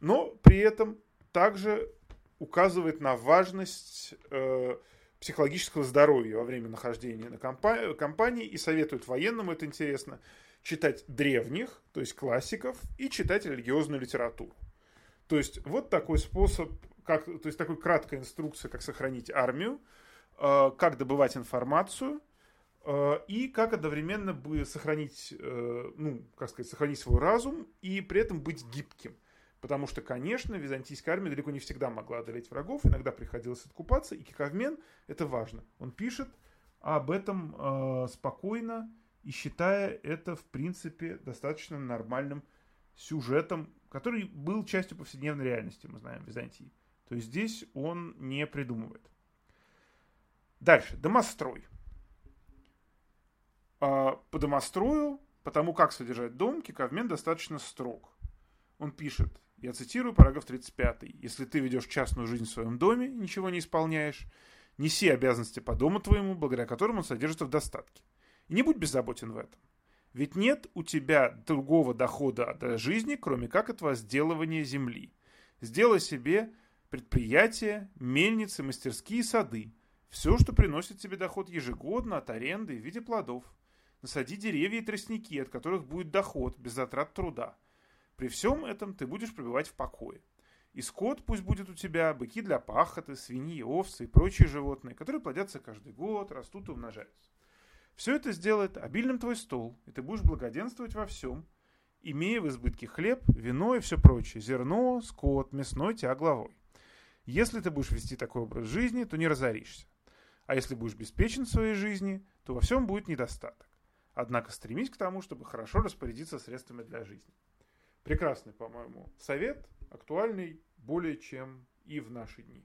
но при этом также указывает на важность э, психологического здоровья во время нахождения на компа- компании и советует военным, это интересно, читать древних, то есть классиков, и читать религиозную литературу. То есть вот такой способ, как, то есть такой краткая инструкция, как сохранить армию, э, как добывать информацию э, и как одновременно бы сохранить, э, ну, как сказать, сохранить свой разум и при этом быть гибким. Потому что, конечно, византийская армия далеко не всегда могла одолеть врагов, иногда приходилось откупаться, и Киковмен это важно. Он пишет об этом э, спокойно и считая это, в принципе, достаточно нормальным сюжетом который был частью повседневной реальности, мы знаем, Византии. То есть здесь он не придумывает. Дальше. Домострой. А, по домострою, потому как содержать дом, Киковмен достаточно строг. Он пишет, я цитирую параграф 35. «Если ты ведешь частную жизнь в своем доме ничего не исполняешь, неси обязанности по дому твоему, благодаря которым он содержится в достатке. И не будь беззаботен в этом. Ведь нет у тебя другого дохода от жизни, кроме как от возделывания земли. Сделай себе предприятия, мельницы, мастерские сады. Все, что приносит тебе доход ежегодно от аренды в виде плодов. Насади деревья и тростники, от которых будет доход, без затрат труда. При всем этом ты будешь пребывать в покое. И скот пусть будет у тебя, быки для пахоты, свиньи, овцы и прочие животные, которые плодятся каждый год, растут и умножаются. Все это сделает обильным твой стол, и ты будешь благоденствовать во всем, имея в избытке хлеб, вино и все прочее, зерно, скот, мясной тяг главой. Если ты будешь вести такой образ жизни, то не разоришься. А если будешь беспечен в своей жизни, то во всем будет недостаток. Однако стремись к тому, чтобы хорошо распорядиться средствами для жизни. Прекрасный, по-моему, совет, актуальный более чем и в наши дни.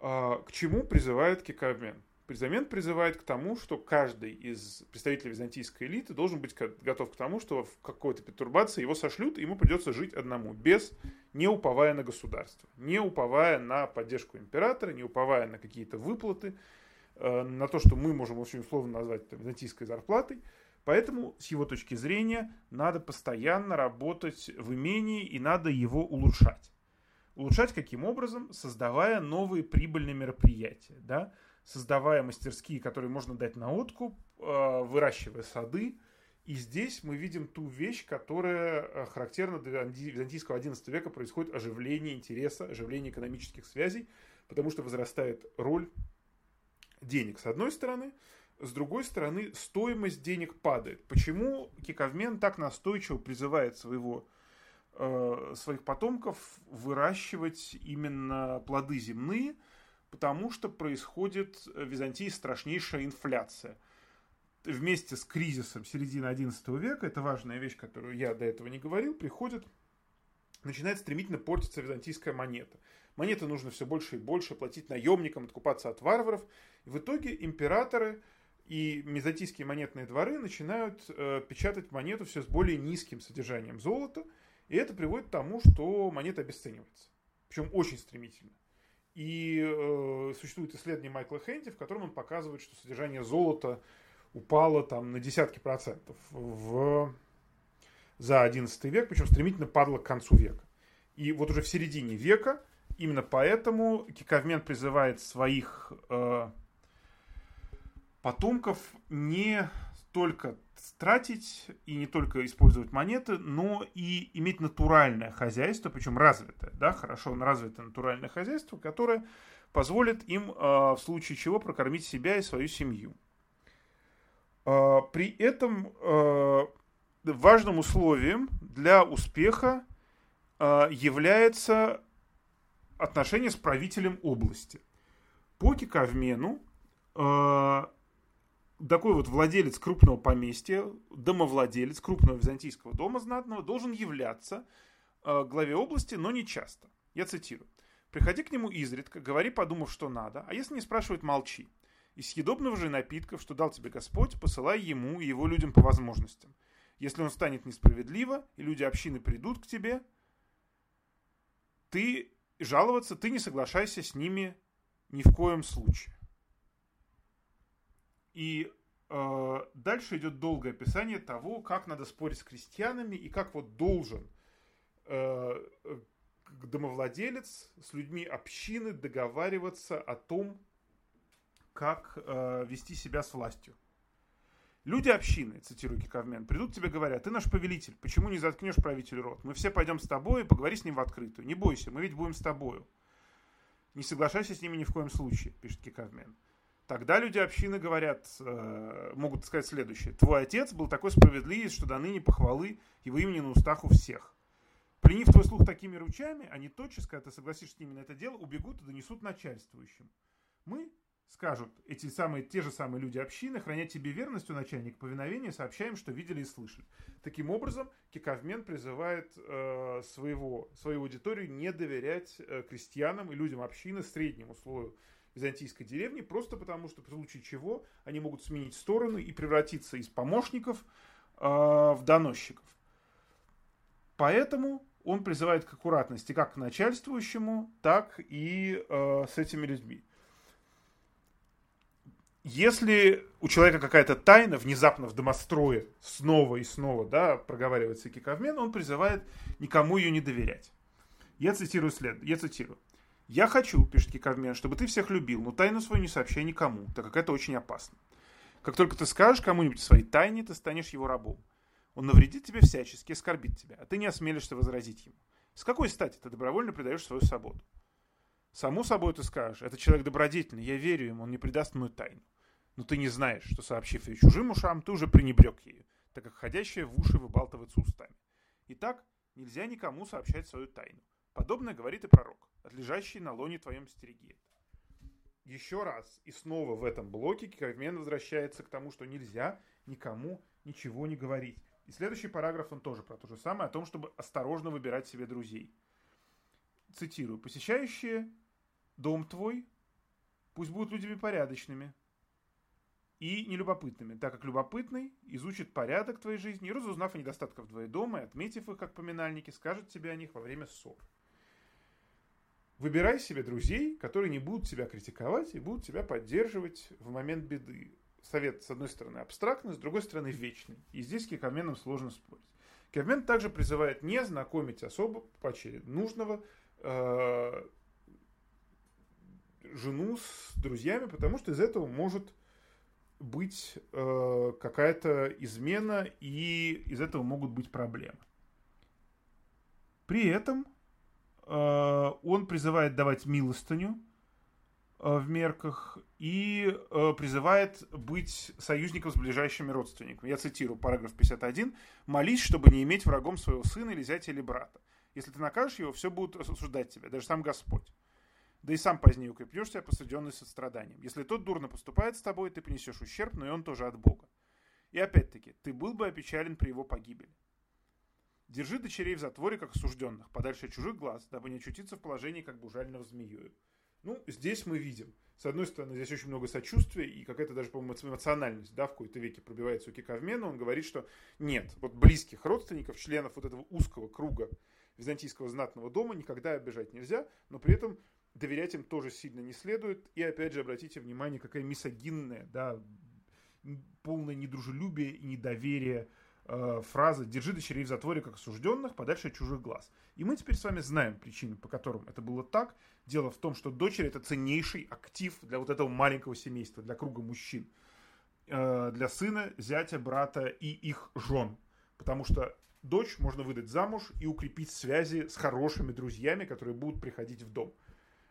А, к чему призывает Кикабмен? Призамент призывает к тому, что каждый из представителей византийской элиты должен быть готов к тому, что в какой-то пертурбации его сошлют, и ему придется жить одному, без не уповая на государство, не уповая на поддержку императора, не уповая на какие-то выплаты, э, на то, что мы можем очень условно назвать это византийской зарплатой. Поэтому, с его точки зрения, надо постоянно работать в имении и надо его улучшать. Улучшать каким образом? Создавая новые прибыльные мероприятия, да? создавая мастерские, которые можно дать на откуп, э, выращивая сады. И здесь мы видим ту вещь, которая э, характерна для византийского XI века, происходит оживление интереса, оживление экономических связей, потому что возрастает роль денег с одной стороны, с другой стороны стоимость денег падает. Почему Киковмен так настойчиво призывает своего, э, своих потомков выращивать именно плоды земные – потому что происходит в Византии страшнейшая инфляция. Вместе с кризисом середины XI века, это важная вещь, которую я до этого не говорил, приходит, начинает стремительно портиться византийская монета. Монеты нужно все больше и больше платить наемникам, откупаться от варваров. И в итоге императоры и византийские монетные дворы начинают э, печатать монету все с более низким содержанием золота, и это приводит к тому, что монета обесценивается. Причем очень стремительно. И э, существует исследование Майкла Хенти, в котором он показывает, что содержание золота упало там на десятки процентов в, за XI век, причем стремительно падало к концу века. И вот уже в середине века именно поэтому Киковмен призывает своих э, потомков не только тратить и не только использовать монеты, но и иметь натуральное хозяйство, причем развитое, да, хорошо развитое натуральное хозяйство, которое позволит им э, в случае чего прокормить себя и свою семью. Э, при этом э, важным условием для успеха является отношение с правителем области. По Киковмену такой вот владелец крупного поместья, домовладелец крупного византийского дома знатного должен являться э, главе области, но не часто. Я цитирую. «Приходи к нему изредка, говори, подумав, что надо, а если не спрашивают, молчи. Из съедобного же напитков, что дал тебе Господь, посылай ему и его людям по возможностям. Если он станет несправедливо, и люди общины придут к тебе, ты жаловаться, ты не соглашайся с ними ни в коем случае. И э, дальше идет долгое описание того, как надо спорить с крестьянами и как вот должен э, домовладелец с людьми общины договариваться о том, как э, вести себя с властью. Люди общины, цитирую Киковмен, придут тебе говорят, ты наш повелитель, почему не заткнешь правителю рот? Мы все пойдем с тобой и поговори с ним в открытую. Не бойся, мы ведь будем с тобою. Не соглашайся с ними ни в коем случае, пишет Киковмен. Тогда люди общины говорят, э, могут сказать следующее. Твой отец был такой справедливец, что до ныне похвалы его имени на устах у всех. Пленив твой слух такими ручами, они тотчас, когда ты согласишься с ними на это дело, убегут и донесут начальствующим. Мы, скажут эти самые, те же самые люди общины, храня тебе верность у начальника повиновения, сообщаем, что видели и слышали. Таким образом, Киковмен призывает э, своего, свою аудиторию не доверять э, крестьянам и людям общины, среднему слою византийской деревни, просто потому что в случае чего они могут сменить стороны и превратиться из помощников э, в доносчиков. Поэтому он призывает к аккуратности как к начальствующему, так и э, с этими людьми. Если у человека какая-то тайна внезапно в домострое снова и снова да, проговаривается киковмен, он призывает никому ее не доверять. Я цитирую след. Я цитирую. «Я хочу, — пишет Киковмен, — чтобы ты всех любил, но тайну свою не сообщай никому, так как это очень опасно. Как только ты скажешь кому-нибудь своей тайне, ты станешь его рабом. Он навредит тебе всячески, оскорбит тебя, а ты не осмелишься возразить ему. С какой стати ты добровольно предаешь свою свободу? Само собой ты скажешь, это человек добродетельный, я верю ему, он не предаст мою тайну. Но ты не знаешь, что, сообщив ее чужим ушам, ты уже пренебрег ею, так как ходящая в уши выбалтывается устами. Итак, нельзя никому сообщать свою тайну. Подобное говорит и пророк, отлежащий на лоне твоем стереги. Еще раз и снова в этом блоке Киковмен возвращается к тому, что нельзя никому ничего не говорить. И следующий параграф, он тоже про то же самое, о том, чтобы осторожно выбирать себе друзей. Цитирую. «Посещающие дом твой пусть будут людьми порядочными и нелюбопытными, так как любопытный изучит порядок твоей жизни и, разузнав о недостатках твоего дома и отметив их как поминальники, скажет тебе о них во время ссор. Выбирай себе друзей, которые не будут тебя критиковать и будут тебя поддерживать в момент беды. Совет, с одной стороны, абстрактный, с другой стороны, вечный. И здесь с сложно спорить. Киковмен также призывает не знакомить особо по очереди нужного э, жену с друзьями, потому что из этого может быть э, какая-то измена, и из этого могут быть проблемы. При этом он призывает давать милостыню э, в мерках и э, призывает быть союзником с ближайшими родственниками. Я цитирую параграф 51. «Молись, чтобы не иметь врагом своего сына или зятя или брата. Если ты накажешь его, все будут осуждать тебя, даже сам Господь да и сам позднее укрепнешься, посвященный состраданием. Если тот дурно поступает с тобой, ты принесешь ущерб, но и он тоже от Бога. И опять-таки, ты был бы опечален при его погибели. Держи дочерей в затворе, как осужденных, подальше от чужих глаз, дабы не очутиться в положении, как бужального змею. Ну, здесь мы видим, с одной стороны, здесь очень много сочувствия и какая-то даже, по-моему, эмоциональность, да, в какой-то веке пробивается у Киковмена. Он говорит, что нет, вот близких родственников, членов вот этого узкого круга византийского знатного дома никогда обижать нельзя, но при этом доверять им тоже сильно не следует. И опять же, обратите внимание, какая мисогинная, да, полное недружелюбие и недоверие э, фраза «держи дочерей в затворе, как осужденных, подальше от чужих глаз». И мы теперь с вами знаем причины, по которым это было так. Дело в том, что дочери это ценнейший актив для вот этого маленького семейства, для круга мужчин. Э, для сына, зятя, брата и их жен. Потому что дочь можно выдать замуж и укрепить связи с хорошими друзьями, которые будут приходить в дом.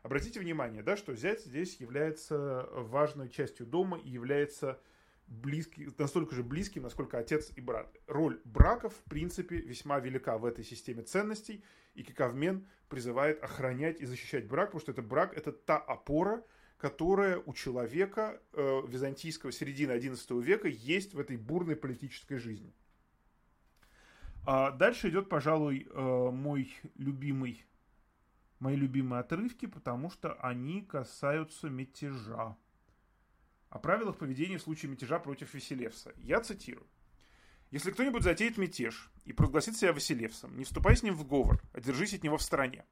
Обратите внимание, да, что зять здесь является важной частью дома и является близкий, настолько же близким, насколько отец и брат. Роль браков, в принципе, весьма велика в этой системе ценностей, и Кикавмен призывает охранять и защищать брак, потому что это брак – это та опора, которая у человека э, византийского середины XI века есть в этой бурной политической жизни. А дальше идет, пожалуй, э, мой любимый мои любимые отрывки, потому что они касаются мятежа. О правилах поведения в случае мятежа против Василевса. Я цитирую. Если кто-нибудь затеет мятеж и прогласит себя Василевсом, не вступай с ним в говор, а держись от него в стороне.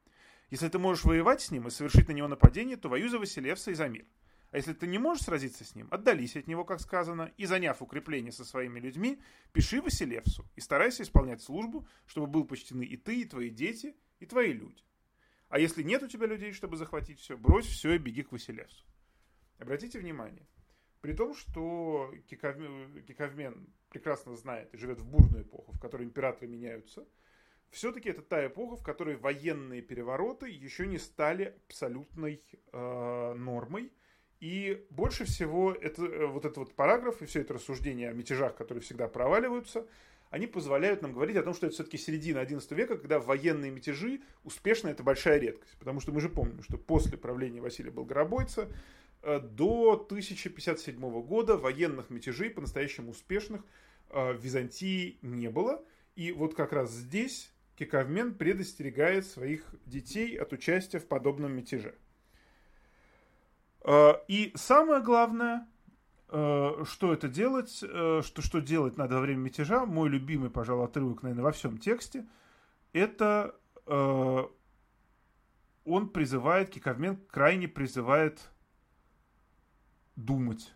Если ты можешь воевать с ним и совершить на него нападение, то воюй за Василевса и за мир. А если ты не можешь сразиться с ним, отдались от него, как сказано, и, заняв укрепление со своими людьми, пиши Василевсу и старайся исполнять службу, чтобы был почтены и ты, и твои дети, и твои люди. А если нет у тебя людей, чтобы захватить все, брось все и беги к Василевсу. Обратите внимание, при том, что Киковмен прекрасно знает и живет в бурную эпоху, в которой императоры меняются, все-таки это та эпоха, в которой военные перевороты еще не стали абсолютной э, нормой. И больше всего это, э, вот этот вот параграф и все это рассуждение о мятежах, которые всегда проваливаются, они позволяют нам говорить о том, что это все-таки середина XI века, когда военные мятежи успешно это большая редкость. Потому что мы же помним, что после правления Василия Болгоробойца до 1057 года военных мятежей по-настоящему успешных э, в Византии не было. И вот как раз здесь Кекавмен предостерегает своих детей от участия в подобном мятеже. Э, и самое главное, Э, что это делать, э, что, что делать надо во время мятежа, мой любимый, пожалуй, отрывок, наверное, во всем тексте, это э, он призывает, Киковмен крайне призывает думать.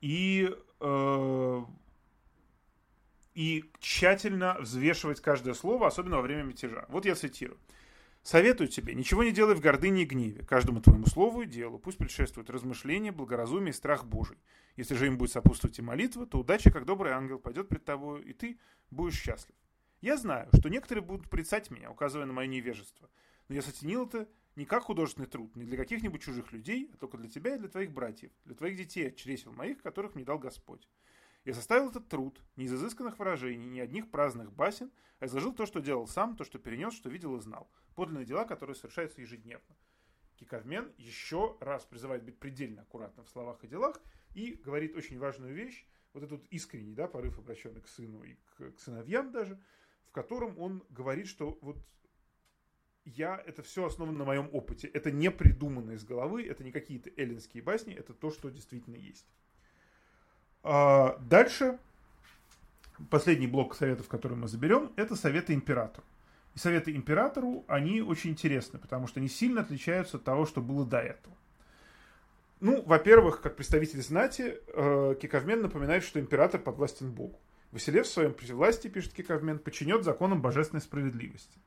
И, и тщательно взвешивать каждое слово, особенно во время мятежа. Вот я цитирую. Советую тебе, ничего не делай в гордыне и гневе. Каждому твоему слову и делу пусть предшествует размышление, благоразумие и страх Божий. Если же им будет сопутствовать и молитва, то удача, как добрый ангел, пойдет пред тобою, и ты будешь счастлив. Я знаю, что некоторые будут порицать меня, указывая на мое невежество. Но я сотенил это не как художественный труд, не для каких-нибудь чужих людей, а только для тебя и для твоих братьев, для твоих детей чресел моих, которых мне дал Господь. Я составил этот труд не из изысканных выражений, ни одних праздных басен, а изложил то, что делал сам, то, что перенес, что видел и знал. Подлинные дела, которые совершаются ежедневно. Киковмен еще раз призывает быть предельно аккуратным в словах и делах и говорит очень важную вещь, вот этот искренний да, порыв, обращенный к сыну и к, к сыновьям даже, в котором он говорит, что вот я, это все основано на моем опыте. Это не придумано из головы, это не какие-то эллинские басни, это то, что действительно есть. А дальше, последний блок советов, который мы заберем, это советы императору. И советы императору, они очень интересны, потому что они сильно отличаются от того, что было до этого. Ну, во-первых, как представитель знати, э, напоминает, что император подвластен Богу. Василев в своем власти, пишет Киковмен, подчинет законам божественной справедливости.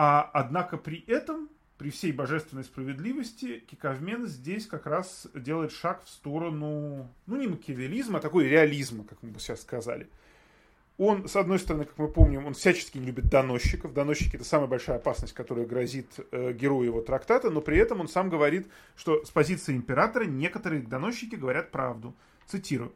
А однако при этом, при всей божественной справедливости, Киковмен здесь как раз делает шаг в сторону, ну не макиавелизма, а такой реализма, как мы бы сейчас сказали. Он, с одной стороны, как мы помним, он всячески не любит доносчиков. Доносчики – это самая большая опасность, которая грозит э, герою его трактата, но при этом он сам говорит, что с позиции императора некоторые доносчики говорят правду. Цитирую.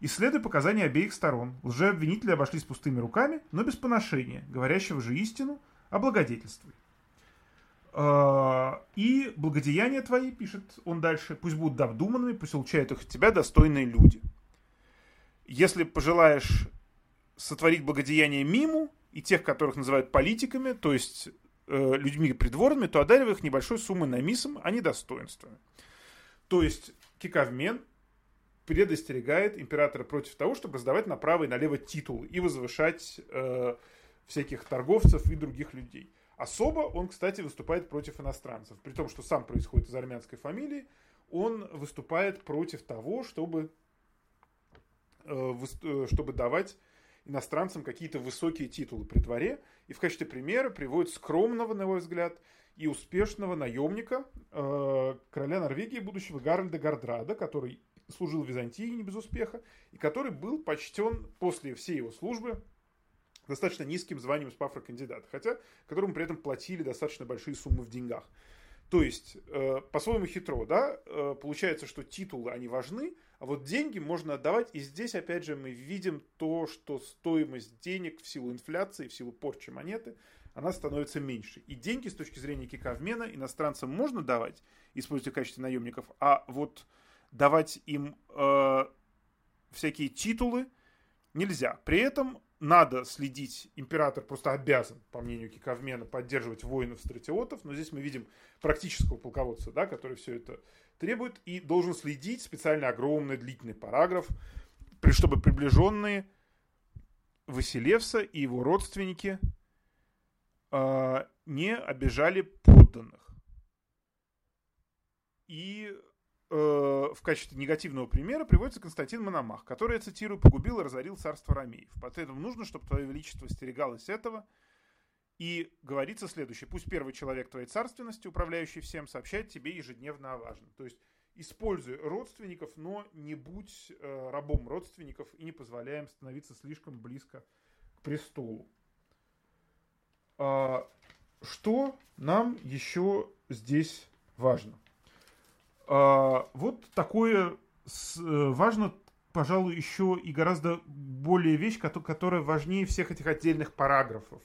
Исследуя показания обеих сторон, лжеобвинители обошлись пустыми руками, но без поношения, говорящего же истину, облагодетельствуй. А, и благодеяния твои, пишет он дальше, пусть будут обдуманными, пусть улучшают их от тебя достойные люди. Если пожелаешь сотворить благодеяние миму и тех, которых называют политиками, то есть э, людьми придворными, то одаривай их небольшой суммой на мисом, а не достоинствами. То есть Кикавмен предостерегает императора против того, чтобы раздавать направо и налево титулы и возвышать э, всяких торговцев и других людей. Особо он, кстати, выступает против иностранцев. При том, что сам происходит из армянской фамилии, он выступает против того, чтобы, э, э чтобы давать иностранцам какие-то высокие титулы при дворе. И в качестве примера приводит скромного, на его взгляд, и успешного наемника э, короля Норвегии, будущего Гарольда Гардрада, который служил в Византии не без успеха, и который был почтен после всей его службы достаточно низким званием спафра-кандидата, хотя которому при этом платили достаточно большие суммы в деньгах. То есть, э, по-своему хитро, да, э, получается, что титулы, они важны, а вот деньги можно отдавать, и здесь, опять же, мы видим то, что стоимость денег в силу инфляции, в силу порчи монеты, она становится меньше. И деньги с точки зрения кикавмена иностранцам можно давать, используя в качестве наемников, а вот давать им э, всякие титулы нельзя. При этом надо следить, император просто обязан, по мнению Киковмена, поддерживать воинов-стратиотов, но здесь мы видим практического полководца, да, который все это требует, и должен следить специально огромный длительный параграф, чтобы приближенные Василевса и его родственники э, не обижали подданных. И в качестве негативного примера приводится Константин Мономах, который, я цитирую, погубил и разорил царство Ромеев. Поэтому нужно, чтобы твое величество стерегалось этого – и говорится следующее. Пусть первый человек твоей царственности, управляющий всем, сообщает тебе ежедневно о важном. То есть используй родственников, но не будь э, рабом родственников и не позволяем становиться слишком близко к престолу. А, что нам еще здесь важно? А, вот такое э, важно, пожалуй, еще и гораздо более вещь, которая важнее всех этих отдельных параграфов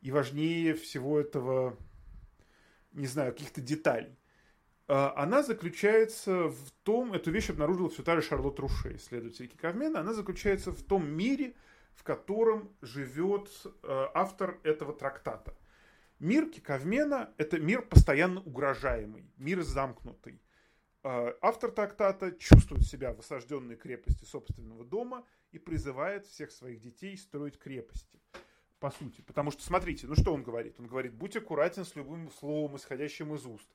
и важнее всего этого, не знаю, каких-то деталей. А, она заключается в том, эту вещь обнаружила все та же Шарлотт Руше, исследователь Киковмена, она заключается в том мире, в котором живет а, автор этого трактата. Мир Киковмена – это мир постоянно угрожаемый, мир замкнутый. А, автор трактата чувствует себя в осажденной крепости собственного дома и призывает всех своих детей строить крепости по сути. Потому что, смотрите, ну что он говорит? Он говорит, будь аккуратен с любым словом, исходящим из уст.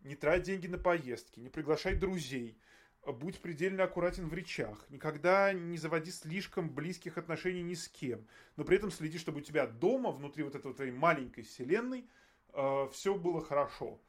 Не трать деньги на поездки, не приглашай друзей. Будь предельно аккуратен в речах. Никогда не заводи слишком близких отношений ни с кем. Но при этом следи, чтобы у тебя дома, внутри вот этой твоей маленькой вселенной, э, все было хорошо.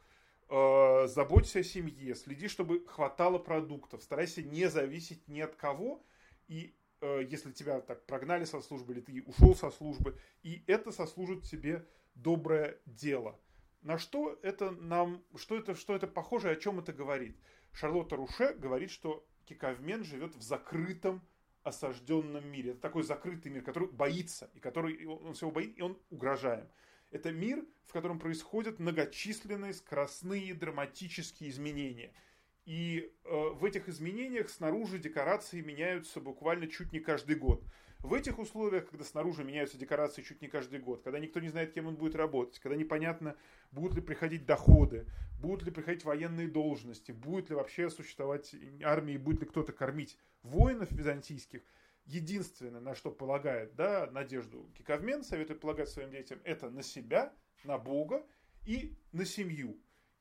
Э, заботься о семье, следи, чтобы хватало продуктов. Старайся не зависеть ни от кого. И Э, если тебя так прогнали со службы, или ты ушел со службы, и это сослужит тебе доброе дело. На что это нам, что это, что это похоже, о чем это говорит? Шарлотта Руше говорит, что Кикавмен живет в закрытом, осажденном мире. Это такой закрытый мир, который боится, и который он всего боится, и он угрожаем. Это мир, в котором происходят многочисленные скоростные драматические изменения – и э, в этих изменениях снаружи декорации меняются буквально чуть не каждый год. В этих условиях, когда снаружи меняются декорации чуть не каждый год, когда никто не знает, кем он будет работать, когда непонятно, будут ли приходить доходы, будут ли приходить военные должности, будет ли вообще существовать армия, будет ли кто-то кормить воинов византийских, единственное, на что полагает да, надежду Киковмен, советует полагать своим детям, это на себя, на Бога и на семью.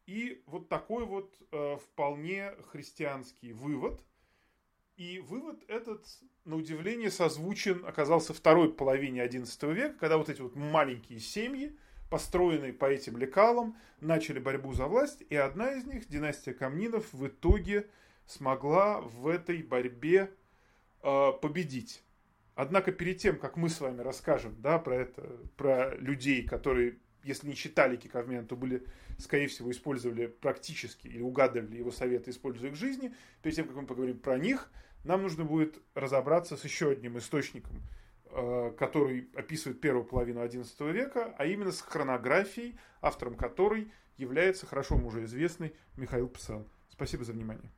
И вот такой вот э, вполне христианский вывод. И вывод этот, на удивление, созвучен оказался второй половине XI века, когда вот эти вот маленькие семьи построенные по этим лекалам, начали борьбу за власть, и одна из них, династия Камнинов, в итоге смогла в этой борьбе э, победить. Однако перед тем, как мы с вами расскажем да, про это, про людей, которые, если не читали Киковмен, то были, скорее всего, использовали практически или угадывали его советы, используя их в жизни, перед тем, как мы поговорим про них, нам нужно будет разобраться с еще одним источником, э, который описывает первую половину XI века, а именно с хронографией, автором которой является хорошо уже известный Михаил Псел. Спасибо за внимание.